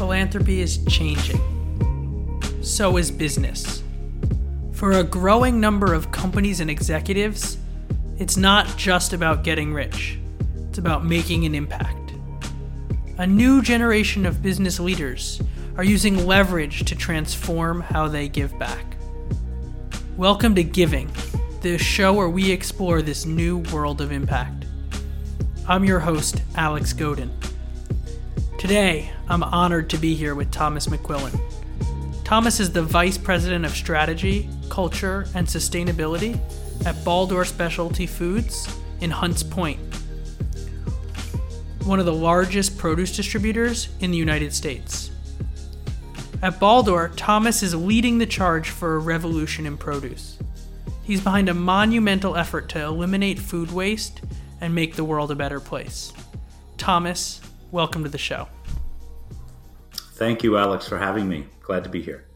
Philanthropy is changing. So is business. For a growing number of companies and executives, it's not just about getting rich, it's about making an impact. A new generation of business leaders are using leverage to transform how they give back. Welcome to Giving, the show where we explore this new world of impact. I'm your host, Alex Godin. Today, I'm honored to be here with Thomas McQuillan. Thomas is the Vice President of Strategy, Culture, and Sustainability at Baldor Specialty Foods in Hunts Point, one of the largest produce distributors in the United States. At Baldor, Thomas is leading the charge for a revolution in produce. He's behind a monumental effort to eliminate food waste and make the world a better place. Thomas, welcome to the show. Thank you, Alex, for having me. Glad to be here.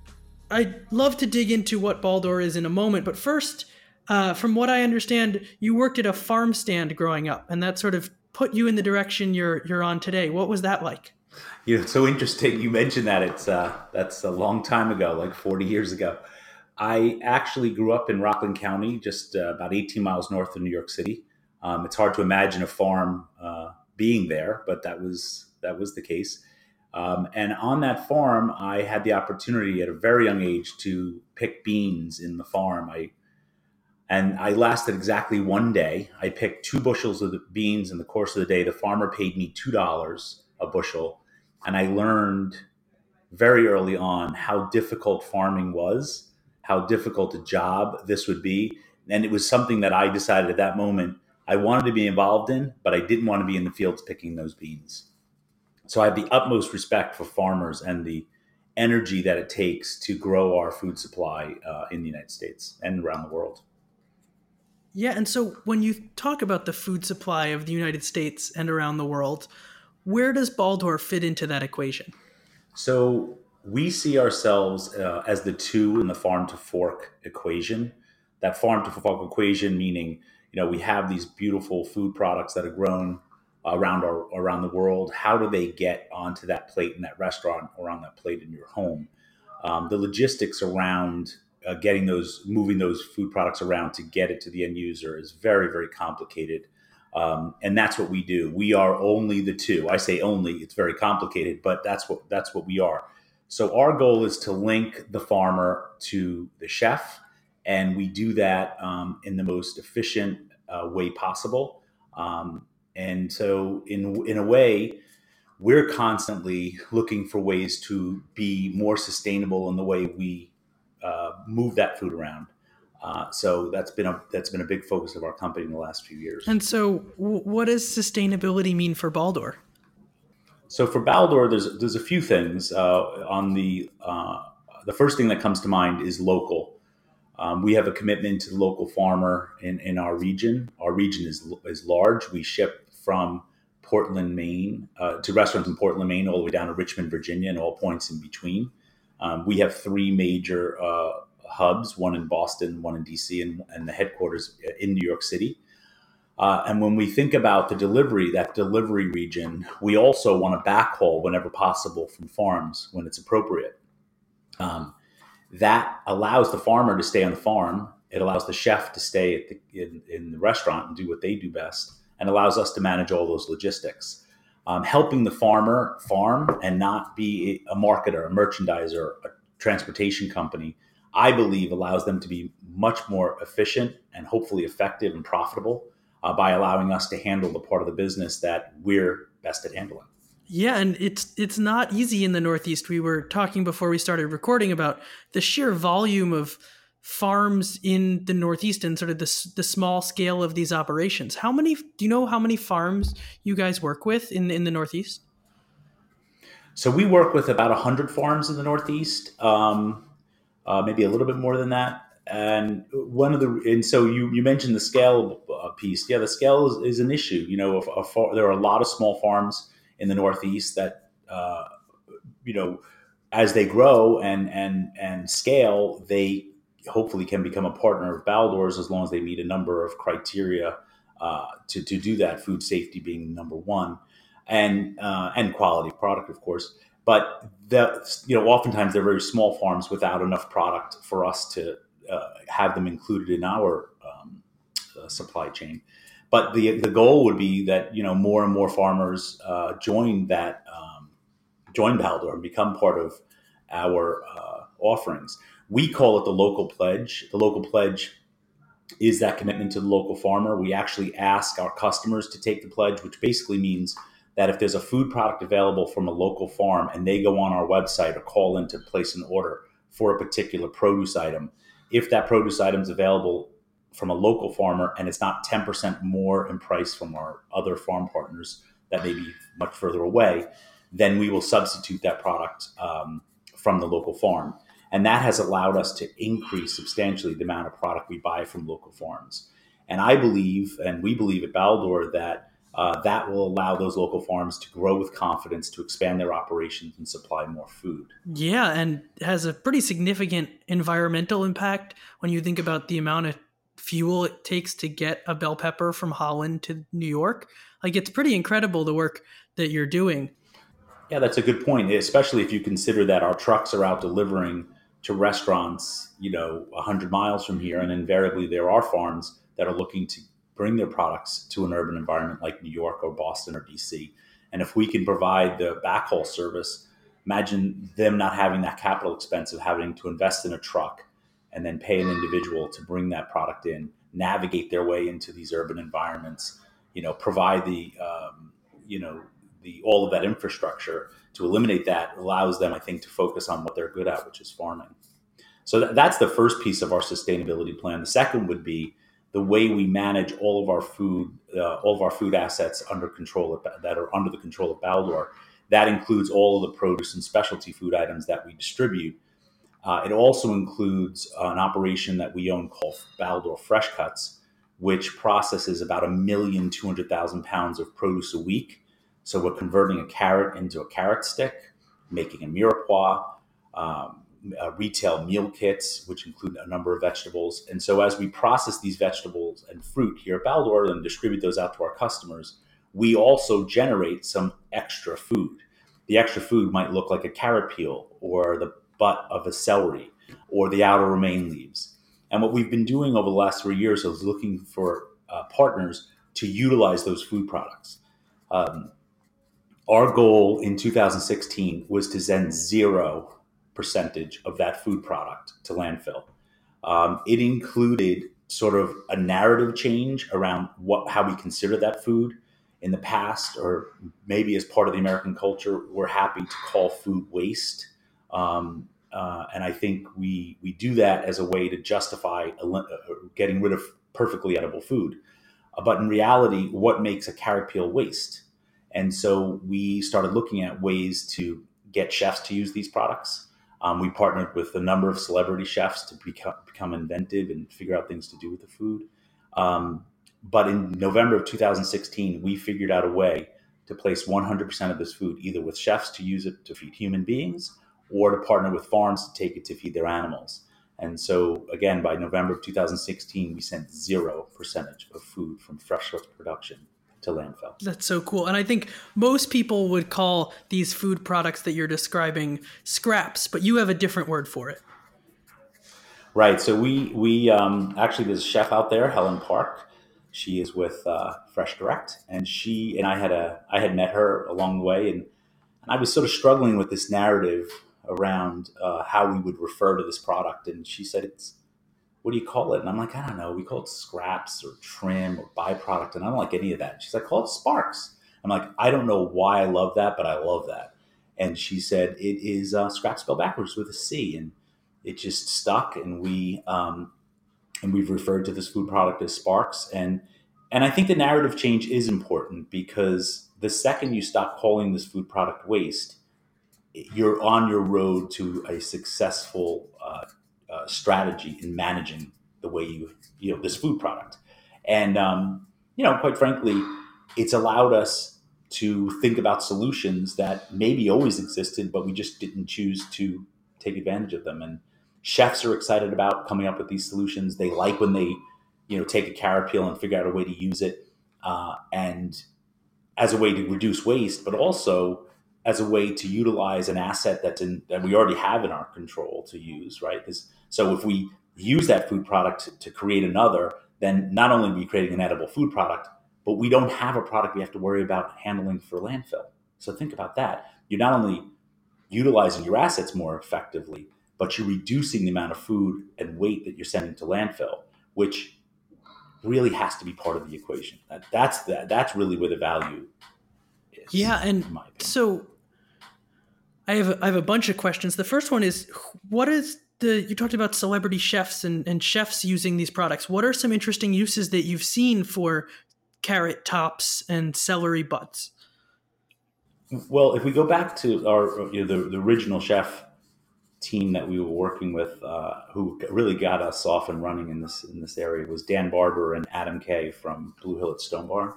I'd love to dig into what Baldor is in a moment, but first, uh, from what I understand, you worked at a farm stand growing up, and that sort of put you in the direction you're you're on today. What was that like? You know, it's so interesting you mentioned that. It's uh, that's a long time ago, like 40 years ago. I actually grew up in Rockland County, just uh, about 18 miles north of New York City. Um, it's hard to imagine a farm uh, being there, but that was that was the case. Um, and on that farm, I had the opportunity at a very young age to pick beans in the farm. I and I lasted exactly one day. I picked two bushels of beans in the course of the day. The farmer paid me two dollars a bushel, and I learned very early on how difficult farming was, how difficult a job this would be, and it was something that I decided at that moment I wanted to be involved in, but I didn't want to be in the fields picking those beans. So I have the utmost respect for farmers and the energy that it takes to grow our food supply uh, in the United States and around the world. Yeah, and so when you talk about the food supply of the United States and around the world, where does Baldor fit into that equation? So we see ourselves uh, as the two in the farm to fork equation. That farm to fork equation meaning you know we have these beautiful food products that are grown around our around the world. How do they get onto that plate in that restaurant or on that plate in your home? Um, the logistics around uh, getting those moving those food products around to get it to the end user is very very complicated. Um, and that's what we do. We are only the two. I say only it's very complicated but that's what that's what we are. So our goal is to link the farmer to the chef and we do that um, in the most efficient uh, way possible. Um, and so, in in a way, we're constantly looking for ways to be more sustainable in the way we uh, move that food around. Uh, so that's been a that's been a big focus of our company in the last few years. And so, w- what does sustainability mean for Baldor? So for Baldor, there's there's a few things. Uh, on the uh, the first thing that comes to mind is local. Um, we have a commitment to the local farmer in, in our region. Our region is, is large. We ship from Portland, Maine, uh, to restaurants in Portland, Maine, all the way down to Richmond, Virginia, and all points in between. Um, we have three major uh, hubs one in Boston, one in DC, and, and the headquarters in New York City. Uh, and when we think about the delivery, that delivery region, we also want to backhaul whenever possible from farms when it's appropriate. Um, that allows the farmer to stay on the farm. It allows the chef to stay the, in, in, the restaurant and do what they do best, and allows us to manage all those logistics. Um, helping the farmer farm and not be a marketer, a merchandiser, a transportation company, I believe allows them to be much more efficient and hopefully effective and profitable uh, by allowing us to handle the part of the business that we're best at handling. Yeah, and it's it's not easy in the Northeast. We were talking before we started recording about the sheer volume of farms in the Northeast and sort of the the small scale of these operations. How many do you know how many farms you guys work with in in the Northeast? So we work with about 100 farms in the Northeast, um, uh, maybe a little bit more than that. And one of the and so you you mentioned the scale uh, piece. Yeah, the scale is, is an issue. You know, a, a far, there are a lot of small farms in the Northeast that uh, you know as they grow and and and scale, they hopefully can become a partner of Baldor's as long as they meet a number of criteria uh, to to do that. Food safety being number one, and uh, and quality product, of course. but the, you know, oftentimes they're very small farms without enough product for us to uh, have them included in our um, uh, supply chain. But the the goal would be that you know more and more farmers uh, join that um, join Baldor and become part of our uh, offerings. We call it the local pledge. The local pledge is that commitment to the local farmer. We actually ask our customers to take the pledge, which basically means that if there's a food product available from a local farm and they go on our website or call in to place an order for a particular produce item, if that produce item is available from a local farmer and it's not 10% more in price from our other farm partners that may be much further away, then we will substitute that product um, from the local farm. And that has allowed us to increase substantially the amount of product we buy from local farms. And I believe, and we believe at Baldor, that uh, that will allow those local farms to grow with confidence, to expand their operations and supply more food. Yeah, and has a pretty significant environmental impact when you think about the amount of fuel it takes to get a bell pepper from Holland to New York. Like it's pretty incredible the work that you're doing. Yeah, that's a good point, especially if you consider that our trucks are out delivering to restaurants, you know, 100 miles from here and invariably there are farms that are looking to bring their products to an urban environment like New York or Boston or DC. And if we can provide the backhaul service, imagine them not having that capital expense of having to invest in a truck and then pay an individual to bring that product in, navigate their way into these urban environments, you know, provide the, um, you know, the all of that infrastructure to eliminate that allows them, I think, to focus on what they're good at, which is farming. So th- that's the first piece of our sustainability plan. The second would be the way we manage all of our food, uh, all of our food assets under control of, that are under the control of Baldor. That includes all of the produce and specialty food items that we distribute. Uh, it also includes an operation that we own called Baldor Fresh Cuts, which processes about a million two hundred thousand pounds of produce a week. So we're converting a carrot into a carrot stick, making a mirepoix, um, uh, retail meal kits, which include a number of vegetables. And so, as we process these vegetables and fruit here at Baldor and distribute those out to our customers, we also generate some extra food. The extra food might look like a carrot peel or the butt of a celery or the outer romaine leaves. And what we've been doing over the last three years is looking for uh, partners to utilize those food products. Um, our goal in 2016 was to send zero percentage of that food product to landfill. Um, it included sort of a narrative change around what how we consider that food in the past, or maybe as part of the American culture, we're happy to call food waste. Um, uh, and I think we we do that as a way to justify uh, getting rid of perfectly edible food. Uh, but in reality, what makes a carrot peel waste? And so we started looking at ways to get chefs to use these products. Um, we partnered with a number of celebrity chefs to become, become inventive and figure out things to do with the food. Um, but in November of 2016, we figured out a way to place 100% of this food either with chefs to use it to feed human beings or to partner with farms to take it to feed their animals. And so, again, by November of 2016, we sent zero percentage of food from fresh production to landfill. That's so cool. And I think most people would call these food products that you're describing scraps, but you have a different word for it. Right. So we we um, actually there's a chef out there, Helen Park. She is with uh, Fresh Direct, and she and I had a I had met her along the way, and, and I was sort of struggling with this narrative around uh, how we would refer to this product, and she said it's what do you call it? And I'm like, I don't know. We call it scraps or trim or byproduct. And I don't like any of that. She's like, call it SparCs. I'm like, I don't know why I love that, but I love that. And she said, it is uh, scrap spelled backwards with a C. And it just stuck. And we, um, and we've referred to this food product as SparCs. And, and I think the narrative change is important because the second you stop calling this food product waste, you're on your road to a successful uh, uh, strategy in managing the way you you know this food product, and um, you know quite frankly, it's allowed us to think about solutions that maybe always existed, but we just didn't choose to take advantage of them. And chefs are excited about coming up with these solutions. They like when they you know take a carrot peel and figure out a way to use it, uh, and as a way to reduce waste, but also as a way to utilize an asset that's in that we already have in our control to use, right? So if we use that food product to, to create another, then not only are we creating an edible food product, but we don't have a product we have to worry about handling for landfill. So think about that. You're not only utilizing your assets more effectively, but you're reducing the amount of food and weight that you're sending to landfill, which really has to be part of the equation. That, that's the, that's really where the value is. Yeah, and so I have a, I have a bunch of questions. The first one is, what is the you talked about celebrity chefs and, and chefs using these products. What are some interesting uses that you've seen for carrot tops and celery butts? Well, if we go back to our you know, the, the original chef team that we were working with, uh, who really got us off and running in this in this area, was Dan Barber and Adam Kaye from Blue Hill at Stone Barns.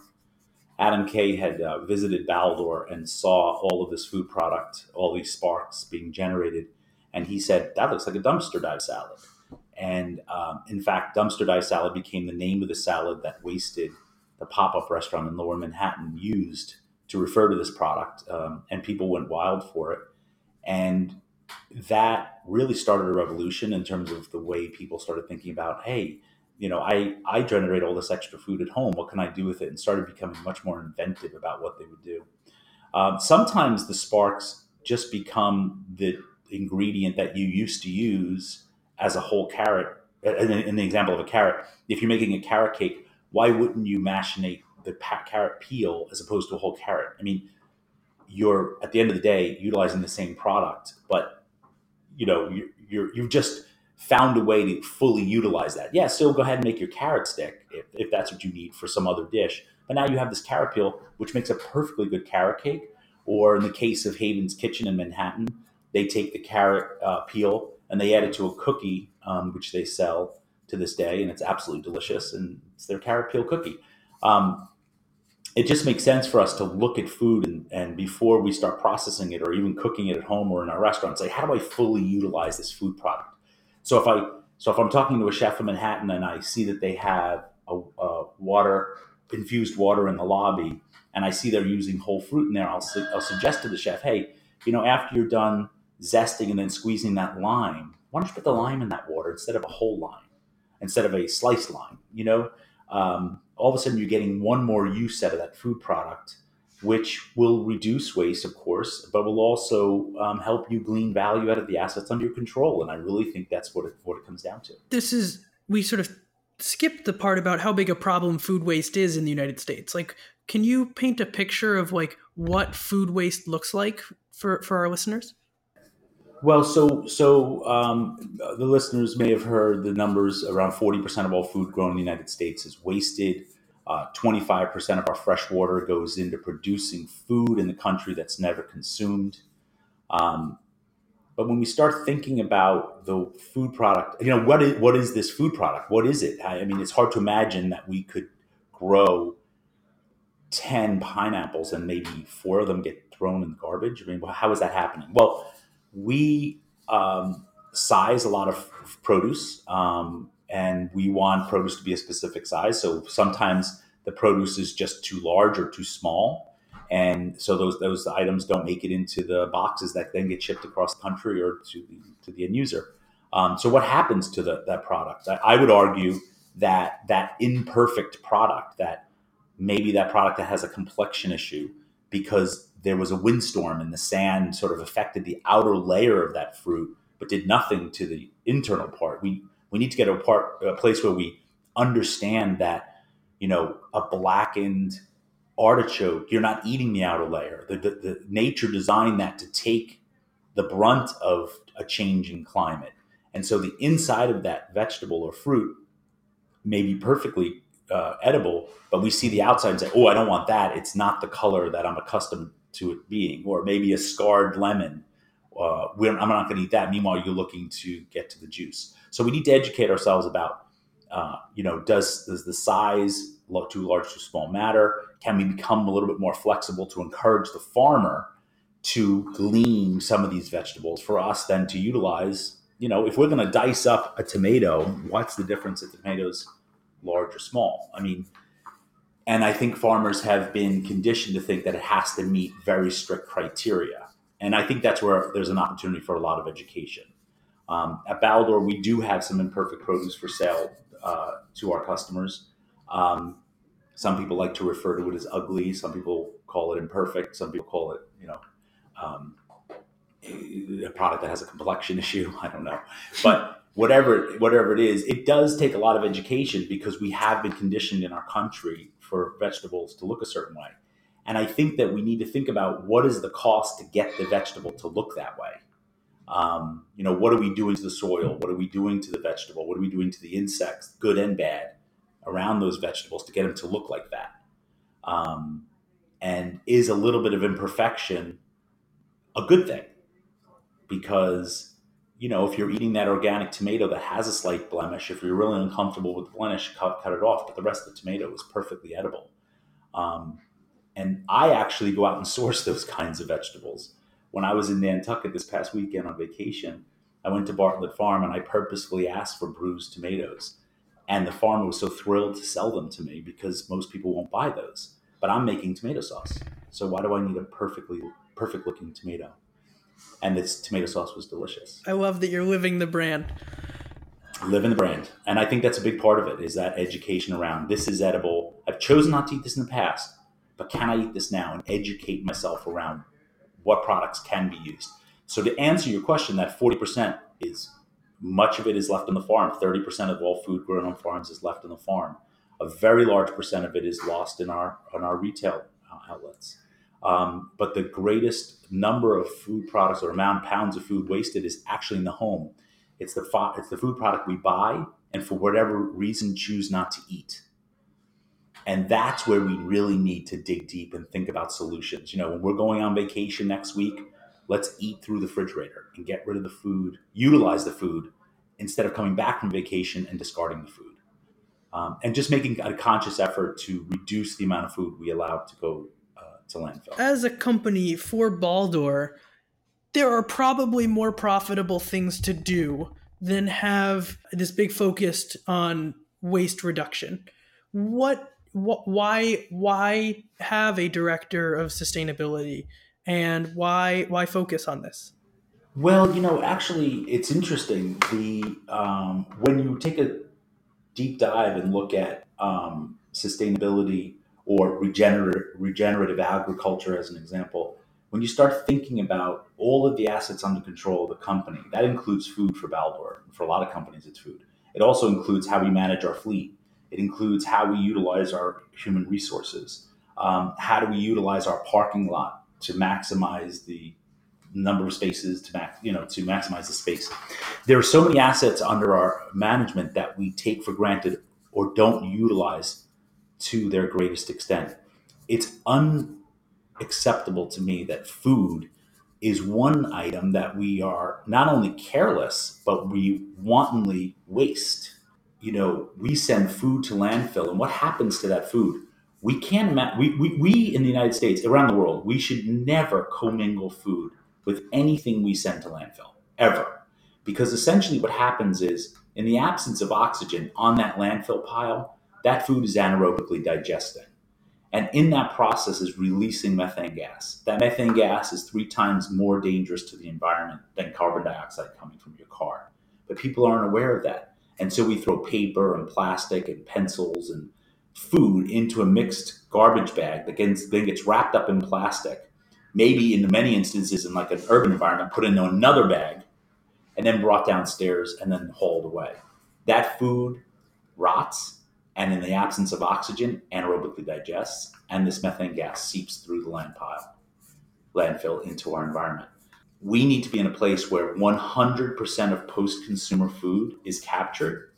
Adam Kaye had uh, visited Baldor and saw all of this food product, all these SparCs being generated, and he said that looks like a dumpster dive salad. And um, in fact, dumpster dive salad became the name of the salad that Wasted, the pop-up restaurant in Lower Manhattan, used to refer to this product, um, and people went wild for it. And that really started a revolution in terms of the way people started thinking about, hey, you know, I, I generate all this extra food at home. What can I do with it? And started becoming much more inventive about what they would do. Um, sometimes the SparCs just become the ingredient that you used to use as a whole carrot. In, in the example of a carrot, if you're making a carrot cake, why wouldn't you machinate the carrot peel as opposed to a whole carrot? I mean, you're at the end of the day utilizing the same product, but you know you're, you're you've just found a way to fully utilize that. Yeah, still go ahead and make your carrot stick if, if that's what you need for some other dish. But now you have this carrot peel, which makes a perfectly good carrot cake. Or in the case of Haven's Kitchen in Manhattan, they take the carrot uh, peel and they add it to a cookie, um, which they sell to this day, and it's absolutely delicious. And it's their carrot peel cookie. Um, it just makes sense for us to look at food and, and, before we start processing it or even cooking it at home or in our restaurant, say, how do I fully utilize this food product? So if I so if I'm talking to a chef in Manhattan and I see that they have a, a water infused water in the lobby, and I see they're using whole fruit in there, I'll, su- I'll suggest to the chef, hey, you know, after you're done zesting and then squeezing that lime, why don't you put the lime in that water instead of a whole lime, instead of a sliced lime? You know, um, all of a sudden you're getting one more use out of that food product which will reduce waste, of course, but will also um, help you glean value out of the assets under your control. And I really think that's what it, what it comes down to. This is, we sort of skipped the part about how big a problem food waste is in the United States. Like, can you paint a picture of like what food waste looks like for, for our listeners? Well, so so um, the listeners may have heard the numbers. Around forty percent of all food grown in the United States is wasted. Uh, 25% of our fresh water goes into producing food in the country that's never consumed. Um, but when we start thinking about the food product, you know, what is, what is this food product? What is it? I, I mean, it's hard to imagine that we could grow 10 pineapples and maybe four of them get thrown in the garbage. I mean, how is that happening? Well, we um, size a lot of produce. Um, and we want produce to be a specific size. So sometimes the produce is just too large or too small, and so those those items don't make it into the boxes that then get shipped across the country or to the to the end user. Um, so what happens to the, that product? I, I would argue that that imperfect product, that maybe that product that has a complexion issue because there was a windstorm and the sand sort of affected the outer layer of that fruit, but did nothing to the internal part. We we need to get to a part a place where we understand that you know a blackened artichoke you're not eating the outer layer. The, the, the nature designed that to take the brunt of a changing climate. And so the inside of that vegetable or fruit may be perfectly uh, edible but we see the outside and say oh i don't want that. It's not the color that i'm accustomed to it being. Or maybe a scarred lemon uh, i'm not going to eat that meanwhile you're looking to get to the juice so we need to educate ourselves about, uh, you know, does does the size look too large, too small matter? Can we become a little bit more flexible to encourage the farmer to glean some of these vegetables for us then to utilize? You know, if we're going to dice up a tomato, what's the difference if the tomato's large or small? I mean, and I think farmers have been conditioned to think that it has to meet very strict criteria. And I think that's where there's an opportunity for a lot of education. Um, at Baldor, we do have some imperfect produce for sale uh, to our customers. Um, some people like to refer to it as ugly. Some people call it imperfect. Some people call it, you know, um, a product that has a complexion issue. I don't know, but whatever whatever it is, it does take a lot of education because we have been conditioned in our country for vegetables to look a certain way. And I think that we need to think about what is the cost to get the vegetable to look that way. Um, you know, what are we doing to the soil? What are we doing to the vegetable? What are we doing to the insects, good and bad, around those vegetables to get them to look like that? Um, and is a little bit of imperfection a good thing? Because you know, if you're eating that organic tomato that has a slight blemish, if you're really uncomfortable with the blemish, cut, cut it off. But the rest of the tomato is perfectly edible. Um, and I actually go out and source those kinds of vegetables. When I was in Nantucket this past weekend on vacation, I went to Bartlett Farm and I purposefully asked for bruised tomatoes. And the farmer was so thrilled to sell them to me because most people won't buy those. But I'm making tomato sauce. So why do I need a perfectly perfect looking tomato? and this tomato sauce was delicious. I love that you're living the brand. Living the brand, and I think that's a big part of it. Is that education around this is edible. I've chosen not to eat this in the past, but can I eat this now and educate myself around what products can be used? So to answer your question, that forty percent is much of it is left on the farm. Thirty percent of all food grown on farms is left on the farm. A very large percent of it is lost in our on our retail uh, outlets. Um, but the greatest number of food products or amount of pounds of food wasted is actually in the home. It's the fo- it's the food product we buy and for whatever reason choose not to eat. And that's where we really need to dig deep and think about solutions. You know, when we're going on vacation next week, let's eat through the refrigerator and get rid of the food, utilize the food instead of coming back from vacation and discarding the food. Um, and just making a conscious effort to reduce the amount of food we allow to go to landfill. As a company for Baldor, there are probably more profitable things to do than have this big focus on waste reduction. What, why why have a director of sustainability and why why focus on this? Well, you know, actually, it's interesting. The um, when you take a deep dive and look at um, sustainability or regenerative, regenerative agriculture as an example, when you start thinking about all of the assets under control of the company, that includes food for Baldor. For a lot of companies, it's food. It also includes how we manage our fleet. It includes how we utilize our human resources. Um, how do we utilize our parking lot to maximize the number of spaces to max, you know, to maximize the space. There are so many assets under our management that we take for granted or don't utilize to their greatest extent. It's unacceptable to me that food is one item that we are not only careless, but we wantonly waste. You know, we send food to landfill, and what happens to that food? We can't imagine, we, we, we in the United States, around the world, we should never commingle food with anything we send to landfill, ever. Because essentially what happens is, in the absence of oxygen on that landfill pile, that food is anaerobically digesting. And in that process is releasing methane gas. That methane gas is three times more dangerous to the environment than carbon dioxide coming from your car. But people aren't aware of that. And so we throw paper and plastic and pencils and food into a mixed garbage bag that gets, then gets wrapped up in plastic. Maybe in many instances, in like an urban environment, put into another bag and then brought downstairs and then hauled away. That food rots and in the absence of oxygen, anaerobically digests, and this methane gas seeps through the land pile, landfill into our environment. We need to be in a place where 100% of post consumer food is captured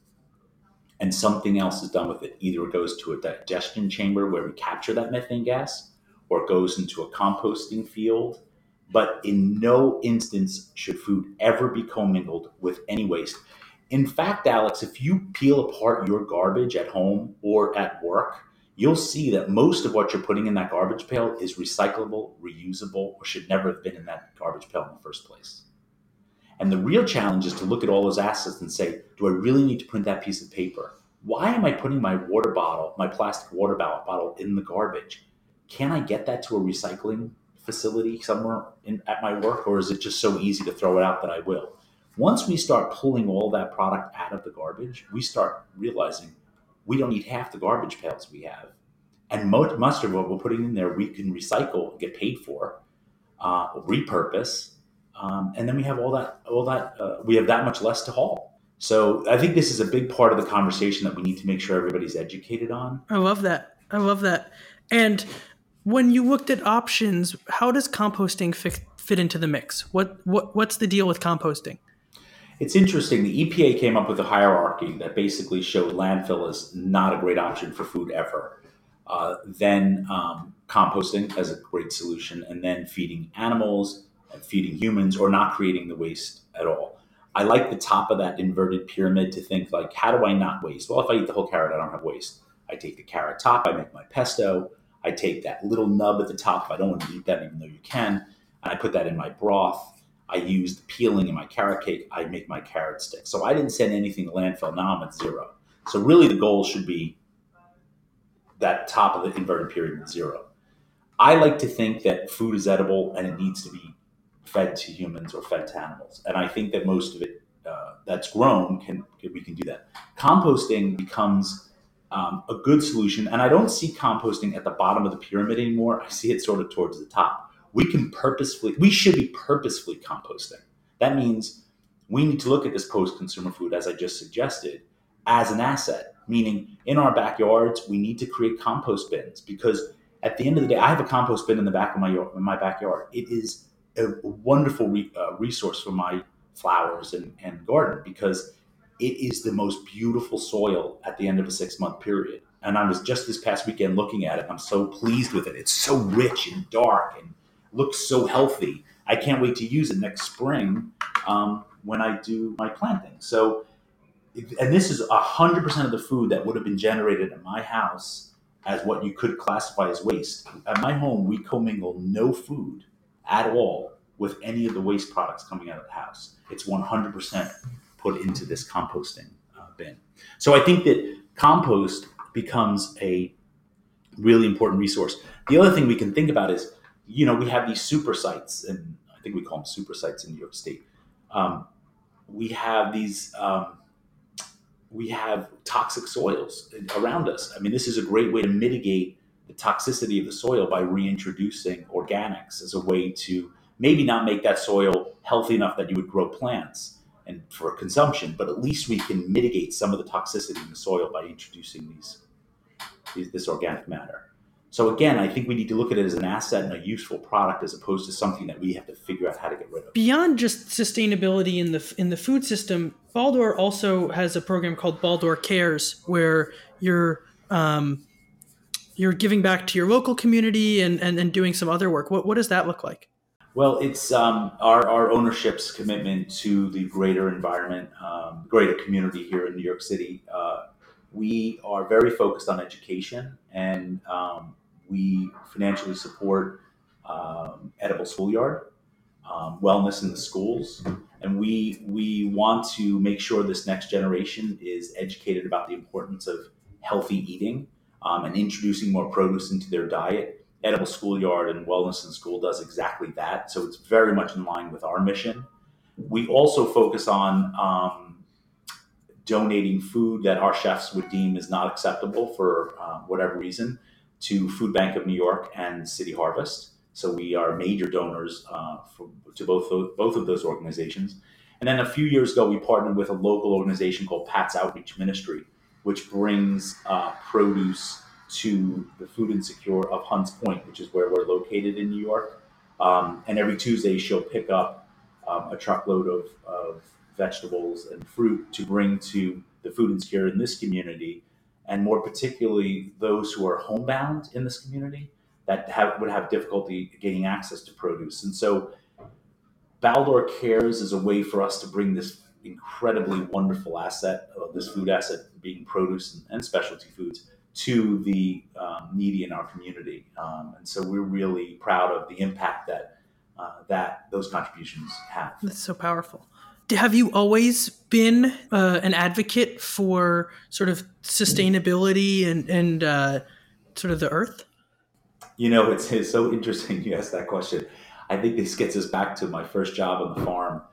and something else is done with it. Either it goes to a digestion chamber where we capture that methane gas, or it goes into a composting field. But in no instance should food ever be commingled with any waste in fact, Alex, if you peel apart your garbage at home or at work, you'll see that most of what you're putting in that garbage pail is recyclable, reusable, or should never have been in that garbage pail in the first place. And the real challenge is to look at all those assets and say, do I really need to print that piece of paper? why am I putting my water bottle, my plastic water bottle in the garbage? Can I get that to a recycling facility somewhere in, at my work, or is it just so easy to throw it out that I will? Once we start pulling all that product out of the garbage, we start realizing we don't need half the garbage pails we have. And most, much of what we're putting in there, we can recycle, get paid for, uh, repurpose, um, and then we have all that, all that, uh, we have that much less to haul. So I think this is a big part of the conversation that we need to make sure everybody's educated on. I love that. I love that. And when you looked at options, how does composting fit, fit into the mix? What, what what's the deal with composting? It's interesting. The EPA came up with a hierarchy that basically showed landfill as not a great option for food ever. Uh, then um, composting as a great solution, and then feeding animals, and feeding humans, or not creating the waste at all. I like the top of that inverted pyramid to think like, how do I not waste? Well, if I eat the whole carrot, I don't have waste. I take the carrot top, I make my pesto. I take that little nub at the top I don't want to eat that, even though you can, and I put that in my broth. I use the peeling in my carrot cake. I make my carrot stick. So I didn't send anything to landfill. Now I'm at zero. So really, the goal should be that top of the inverted pyramid zero. I like to think that food is edible and it needs to be fed to humans or fed to animals. And I think that most of it uh, that's grown can we can do that. Composting becomes um, a good solution, and I don't see composting at the bottom of the pyramid anymore. I see it sort of towards the top we can purposefully, we should be purposefully composting. That means we need to look at this post consumer food, as I just suggested, as an asset, meaning in our backyards, we need to create compost bins because at the end of the day, I have a compost bin in the back of my, in my backyard. It is a wonderful re, uh, resource for my flowers and, and garden because it is the most beautiful soil at the end of a six month period. And I was just this past weekend looking at it. I'm so pleased with it. It's so rich and dark and looks so healthy. I can't wait to use it next spring um, when I do my planting. So, and this is 100% of the food that would have been generated at my house as what you could classify as waste. At my home, we commingle no food at all with any of the waste products coming out of the house. It's 100% put into this composting uh, bin. So I think that compost becomes a really important resource. The other thing we can think about is you know, we have these super sites, and I think we call them super sites in New York State. Um, we have these, um, we have toxic soils around us. I mean, this is a great way to mitigate the toxicity of the soil by reintroducing organics as a way to maybe not make that soil healthy enough that you would grow plants and for consumption, but at least we can mitigate some of the toxicity in the soil by introducing these, these this organic matter. So again, I think we need to look at it as an asset and a useful product as opposed to something that we have to figure out how to get rid of. Beyond just sustainability in the in the food system, Baldor also has a program called Baldor Cares, where you're um, you're giving back to your local community and, and, and doing some other work. What, what does that look like? Well, it's um, our, our ownership's commitment to the greater environment, um, greater community here in New York City. Uh, we are very focused on education and um, we financially support um, edible schoolyard, um, wellness in the schools, and we we want to make sure this next generation is educated about the importance of healthy eating um, and introducing more produce into their diet. Edible schoolyard and wellness in school does exactly that, so it's very much in line with our mission. We also focus on um, donating food that our chefs would deem is not acceptable for uh, whatever reason to Food Bank of New York and City Harvest. So we are major donors uh, for, to both those, both of those organizations. And then a few years ago, we partnered with a local organization called Pat's Outreach Ministry, which brings uh, produce to the food insecure of Hunts Point, which is where we're located in New York. Um, and every Tuesday, she'll pick up um, a truckload of, of vegetables and fruit to bring to the food insecure in this community and more particularly those who are homebound in this community that have, would have difficulty gaining access to produce. And so Baldor Cares is a way for us to bring this incredibly wonderful asset, uh, this food asset being produce and, and specialty foods, to the um, needy in our community. Um, and so we're really proud of the impact that uh, that those contributions have. That's so powerful. Have you always been uh, an advocate for sort of sustainability and and uh, sort of the earth? You know, it's, it's so interesting you ask that question. I think this gets us back to my first job on the farm.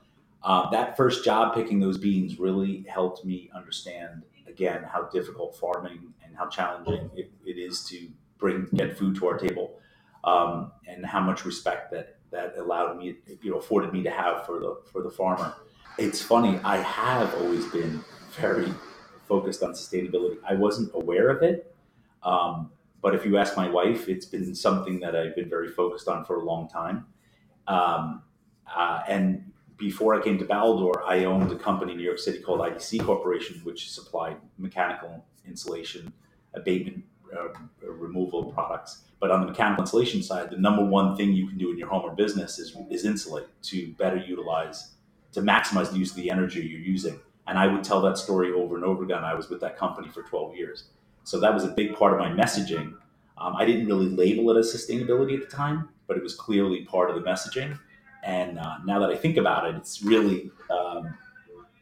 Uh, that first job picking those beans really helped me understand again how difficult farming and how challenging it, it is to bring get food to our table, um, and how much respect that that allowed me, you know, afforded me to have for the for the farmer. It's funny. I have always been very focused on sustainability. I wasn't aware of it, um, but if you ask my wife, it's been something that I've been very focused on for a long time. Um, uh, and before I came to Baldor, I owned a company in New York City called IDC Corporation, which supplied mechanical insulation, abatement, uh, removal products. But on the mechanical insulation side, the number one thing you can do in your home or business is, is insulate to better utilize, to maximize the use of the energy you're using. And I would tell that story over and over again. I was with that company for 12 years. So that was a big part of my messaging. Um, I didn't really label it as sustainability at the time, but it was clearly part of the messaging. And uh, now that I think about it, it's really um,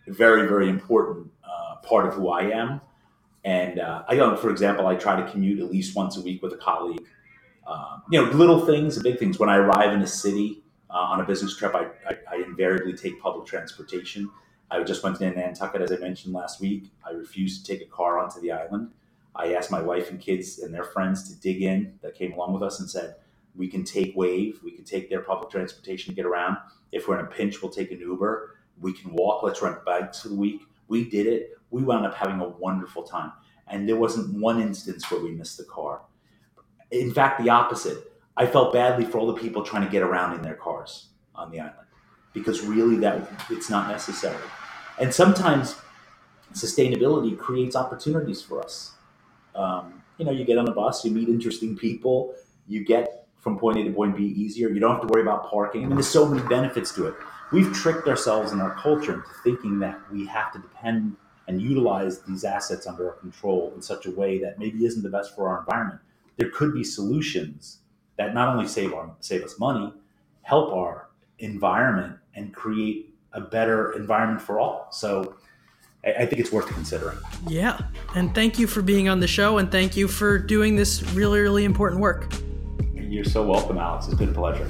a very, very important uh, part of who I am. And uh, I know, for example, I try to commute at least once a week with a colleague. Um, you know, little things, big things. When I arrive in a city uh, on a business trip, I, I, I, invariably take public transportation. I just went to Nantucket, as I mentioned last week. I refused to take a car onto the island. I asked my wife and kids and their friends to dig in that came along with us and said, we can take Wave, we can take their public transportation to get around. If we're in a pinch, we'll take an Uber. We can walk, let's rent bikes for the week. We did it. We wound up having a wonderful time. And there wasn't one instance where we missed the car. In fact, the opposite. I felt badly for all the people trying to get around in their cars on the island because really that it's not necessary. And sometimes sustainability creates opportunities for us. Um, you know, you get on a bus, you meet interesting people, you get from point A to point B easier. You don't have to worry about parking. I mean, there's so many benefits to it. We've tricked ourselves in our culture into thinking that we have to depend and utilize these assets under our control in such a way that maybe isn't the best for our environment. There could be solutions that not only save our save us money, help our environment and create a better environment for all. So I think it's worth considering. Yeah. And thank you for being on the show and thank you for doing this really, really important work. You're so welcome, Alex. It's been a pleasure.